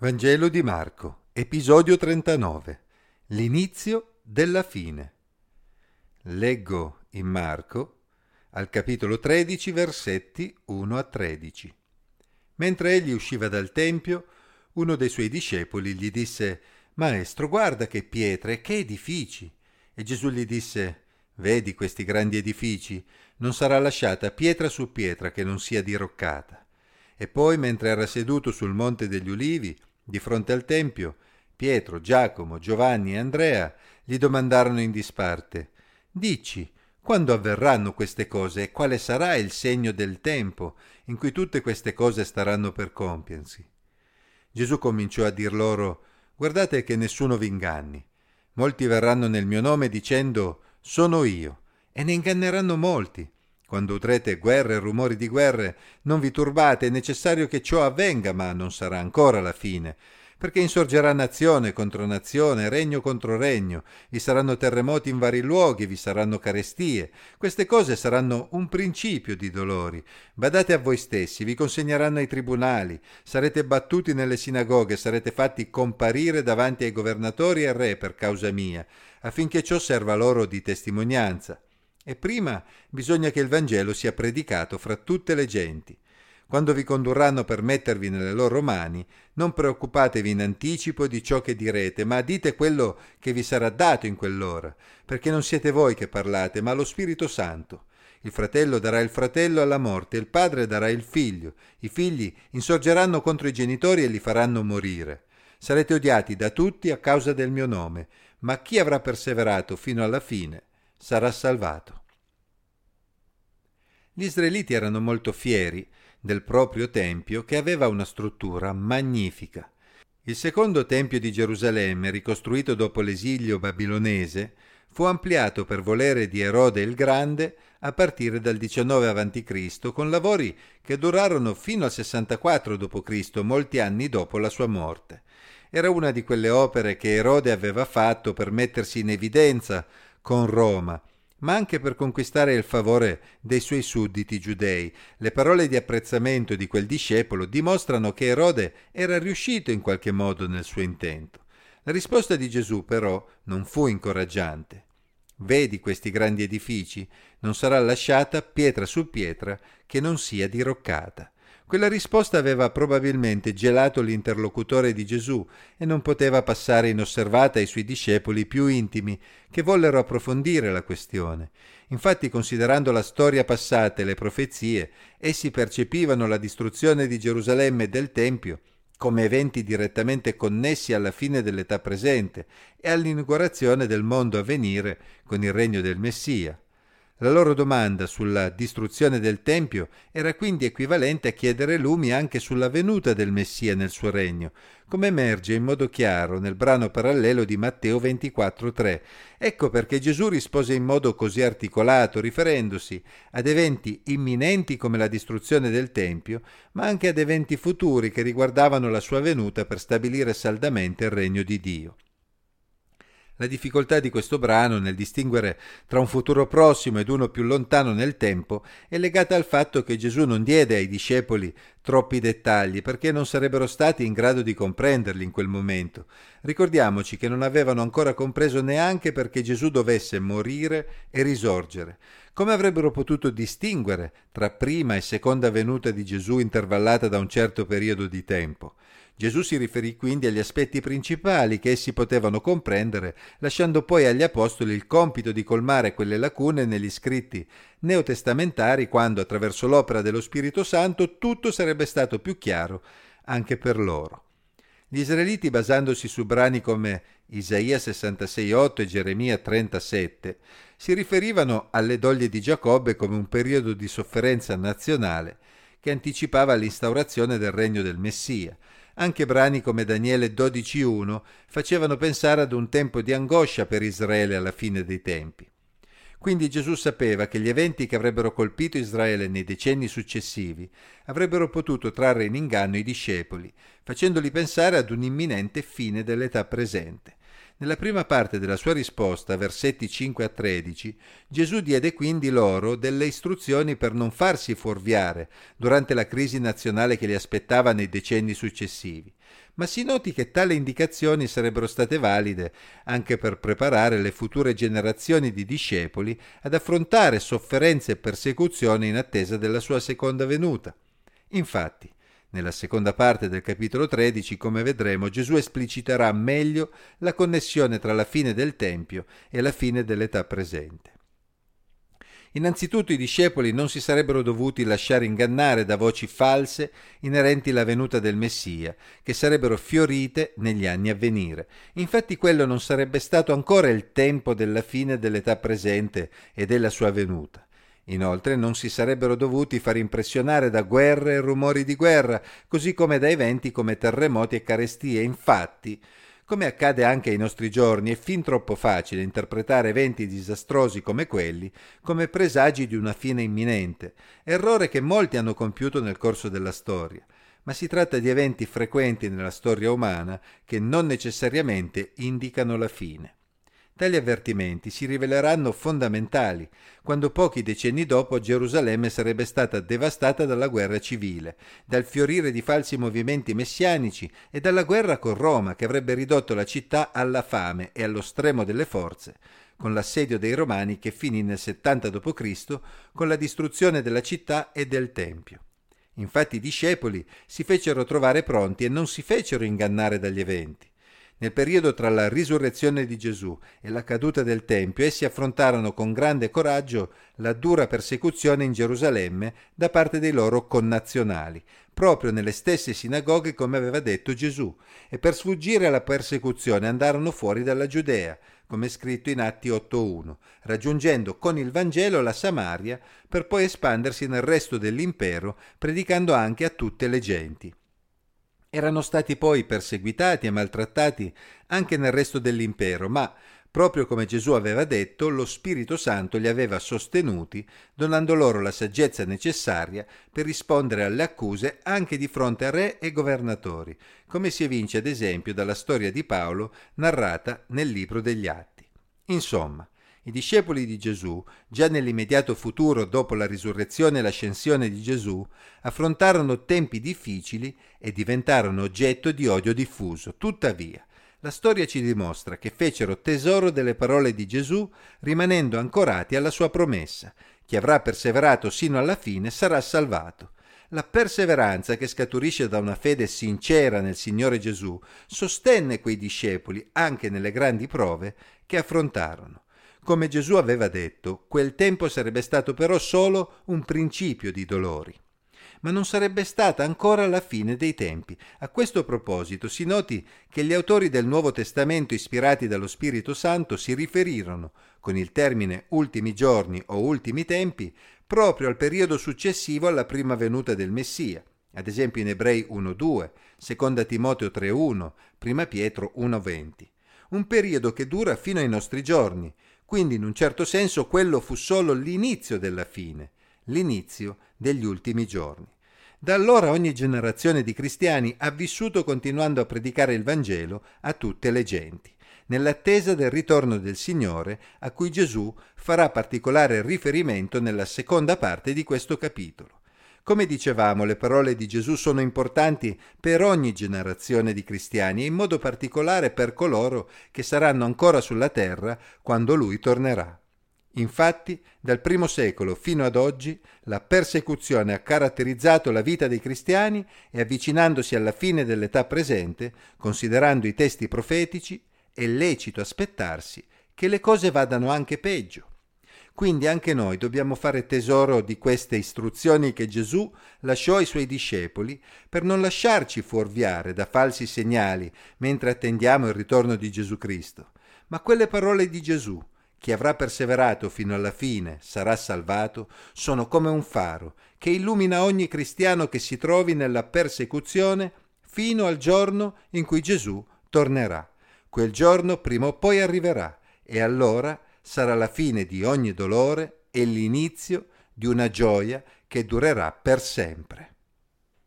Vangelo di Marco, episodio 39. L'inizio della fine. Leggo in Marco al capitolo 13 versetti 1 a 13. Mentre egli usciva dal Tempio, uno dei suoi discepoli gli disse, Maestro, guarda che pietre che edifici. E Gesù gli disse, Vedi questi grandi edifici? Non sarà lasciata pietra su pietra che non sia diroccata. E poi, mentre era seduto sul monte degli ulivi, di fronte al Tempio, Pietro, Giacomo, Giovanni e Andrea gli domandarono in disparte Dici, quando avverranno queste cose e quale sarà il segno del tempo in cui tutte queste cose staranno per compiersi? Gesù cominciò a dir loro Guardate che nessuno vi inganni. Molti verranno nel mio nome dicendo Sono io, e ne inganneranno molti. Quando udrete guerre e rumori di guerre, non vi turbate, è necessario che ciò avvenga, ma non sarà ancora la fine, perché insorgerà nazione contro nazione, regno contro regno, vi saranno terremoti in vari luoghi, vi saranno carestie. Queste cose saranno un principio di dolori. Badate a voi stessi, vi consegneranno ai tribunali, sarete battuti nelle sinagoghe, sarete fatti comparire davanti ai governatori e re per causa mia, affinché ciò serva loro di testimonianza. E prima bisogna che il Vangelo sia predicato fra tutte le genti. Quando vi condurranno per mettervi nelle loro mani, non preoccupatevi in anticipo di ciò che direte, ma dite quello che vi sarà dato in quell'ora, perché non siete voi che parlate, ma lo Spirito Santo. Il fratello darà il fratello alla morte, il padre darà il figlio, i figli insorgeranno contro i genitori e li faranno morire. Sarete odiati da tutti a causa del mio nome, ma chi avrà perseverato fino alla fine sarà salvato. Gli israeliti erano molto fieri del proprio tempio che aveva una struttura magnifica. Il secondo tempio di Gerusalemme, ricostruito dopo l'esilio babilonese, fu ampliato per volere di Erode il Grande a partire dal 19 a.C. con lavori che durarono fino al 64 d.C., molti anni dopo la sua morte. Era una di quelle opere che Erode aveva fatto per mettersi in evidenza con Roma ma anche per conquistare il favore dei suoi sudditi giudei. Le parole di apprezzamento di quel discepolo dimostrano che Erode era riuscito in qualche modo nel suo intento. La risposta di Gesù però non fu incoraggiante. Vedi questi grandi edifici? Non sarà lasciata pietra su pietra che non sia diroccata. Quella risposta aveva probabilmente gelato l'interlocutore di Gesù e non poteva passare inosservata ai suoi discepoli più intimi, che vollero approfondire la questione. Infatti, considerando la storia passata e le profezie, essi percepivano la distruzione di Gerusalemme e del Tempio come eventi direttamente connessi alla fine dell'età presente e all'inaugurazione del mondo a venire con il regno del Messia. La loro domanda sulla distruzione del Tempio era quindi equivalente a chiedere lumi anche sulla venuta del Messia nel suo regno, come emerge in modo chiaro nel brano parallelo di Matteo 24.3. Ecco perché Gesù rispose in modo così articolato, riferendosi ad eventi imminenti come la distruzione del Tempio, ma anche ad eventi futuri che riguardavano la sua venuta per stabilire saldamente il regno di Dio. La difficoltà di questo brano nel distinguere tra un futuro prossimo ed uno più lontano nel tempo è legata al fatto che Gesù non diede ai discepoli troppi dettagli perché non sarebbero stati in grado di comprenderli in quel momento. Ricordiamoci che non avevano ancora compreso neanche perché Gesù dovesse morire e risorgere. Come avrebbero potuto distinguere tra prima e seconda venuta di Gesù intervallata da un certo periodo di tempo? Gesù si riferì quindi agli aspetti principali che essi potevano comprendere, lasciando poi agli apostoli il compito di colmare quelle lacune negli scritti neotestamentari quando, attraverso l'opera dello Spirito Santo, tutto sarebbe stato più chiaro anche per loro. Gli israeliti, basandosi su brani come Isaia 66,8 e Geremia 37, si riferivano alle doglie di Giacobbe come un periodo di sofferenza nazionale che anticipava l'instaurazione del regno del Messia, anche brani come Daniele 12.1 facevano pensare ad un tempo di angoscia per Israele alla fine dei tempi. Quindi Gesù sapeva che gli eventi che avrebbero colpito Israele nei decenni successivi avrebbero potuto trarre in inganno i discepoli, facendoli pensare ad un imminente fine dell'età presente. Nella prima parte della sua risposta, versetti 5 a 13, Gesù diede quindi loro delle istruzioni per non farsi fuorviare durante la crisi nazionale che li aspettava nei decenni successivi, ma si noti che tali indicazioni sarebbero state valide anche per preparare le future generazioni di discepoli ad affrontare sofferenze e persecuzioni in attesa della sua seconda venuta. Infatti, nella seconda parte del capitolo 13, come vedremo, Gesù espliciterà meglio la connessione tra la fine del Tempio e la fine dell'età presente. Innanzitutto i discepoli non si sarebbero dovuti lasciare ingannare da voci false inerenti alla venuta del Messia, che sarebbero fiorite negli anni a venire. Infatti quello non sarebbe stato ancora il tempo della fine dell'età presente e della sua venuta. Inoltre non si sarebbero dovuti far impressionare da guerre e rumori di guerra, così come da eventi come terremoti e carestie. Infatti, come accade anche ai nostri giorni, è fin troppo facile interpretare eventi disastrosi come quelli come presagi di una fine imminente, errore che molti hanno compiuto nel corso della storia. Ma si tratta di eventi frequenti nella storia umana che non necessariamente indicano la fine. Tali avvertimenti si riveleranno fondamentali quando pochi decenni dopo Gerusalemme sarebbe stata devastata dalla guerra civile, dal fiorire di falsi movimenti messianici e dalla guerra con Roma che avrebbe ridotto la città alla fame e allo stremo delle forze, con l'assedio dei Romani che finì nel 70 d.C. con la distruzione della città e del Tempio. Infatti i discepoli si fecero trovare pronti e non si fecero ingannare dagli eventi. Nel periodo tra la risurrezione di Gesù e la caduta del Tempio, essi affrontarono con grande coraggio la dura persecuzione in Gerusalemme da parte dei loro connazionali, proprio nelle stesse sinagoghe come aveva detto Gesù, e per sfuggire alla persecuzione andarono fuori dalla Giudea, come scritto in Atti 8.1, raggiungendo con il Vangelo la Samaria per poi espandersi nel resto dell'impero, predicando anche a tutte le genti. Erano stati poi perseguitati e maltrattati anche nel resto dell'impero, ma, proprio come Gesù aveva detto, lo Spirito Santo li aveva sostenuti, donando loro la saggezza necessaria per rispondere alle accuse anche di fronte a re e governatori, come si evince ad esempio dalla storia di Paolo narrata nel libro degli Atti. Insomma, i discepoli di Gesù, già nell'immediato futuro dopo la risurrezione e l'ascensione di Gesù, affrontarono tempi difficili e diventarono oggetto di odio diffuso. Tuttavia, la storia ci dimostra che fecero tesoro delle parole di Gesù, rimanendo ancorati alla sua promessa. Chi avrà perseverato sino alla fine sarà salvato. La perseveranza che scaturisce da una fede sincera nel Signore Gesù sostenne quei discepoli anche nelle grandi prove che affrontarono. Come Gesù aveva detto, quel tempo sarebbe stato però solo un principio di dolori. Ma non sarebbe stata ancora la fine dei tempi. A questo proposito si noti che gli autori del Nuovo Testamento ispirati dallo Spirito Santo si riferirono, con il termine ultimi giorni o ultimi tempi, proprio al periodo successivo alla prima venuta del Messia, ad esempio in Ebrei 1.2, 2 Timoteo 3.1, 1 Pietro 1.20. Un periodo che dura fino ai nostri giorni, quindi in un certo senso quello fu solo l'inizio della fine, l'inizio degli ultimi giorni. Da allora ogni generazione di cristiani ha vissuto continuando a predicare il Vangelo a tutte le genti, nell'attesa del ritorno del Signore a cui Gesù farà particolare riferimento nella seconda parte di questo capitolo. Come dicevamo, le parole di Gesù sono importanti per ogni generazione di cristiani e in modo particolare per coloro che saranno ancora sulla terra quando Lui tornerà. Infatti, dal primo secolo fino ad oggi, la persecuzione ha caratterizzato la vita dei cristiani e avvicinandosi alla fine dell'età presente, considerando i testi profetici, è lecito aspettarsi che le cose vadano anche peggio. Quindi anche noi dobbiamo fare tesoro di queste istruzioni che Gesù lasciò ai suoi discepoli per non lasciarci fuorviare da falsi segnali mentre attendiamo il ritorno di Gesù Cristo. Ma quelle parole di Gesù, chi avrà perseverato fino alla fine sarà salvato, sono come un faro che illumina ogni cristiano che si trovi nella persecuzione fino al giorno in cui Gesù tornerà. Quel giorno prima o poi arriverà e allora sarà la fine di ogni dolore e l'inizio di una gioia che durerà per sempre.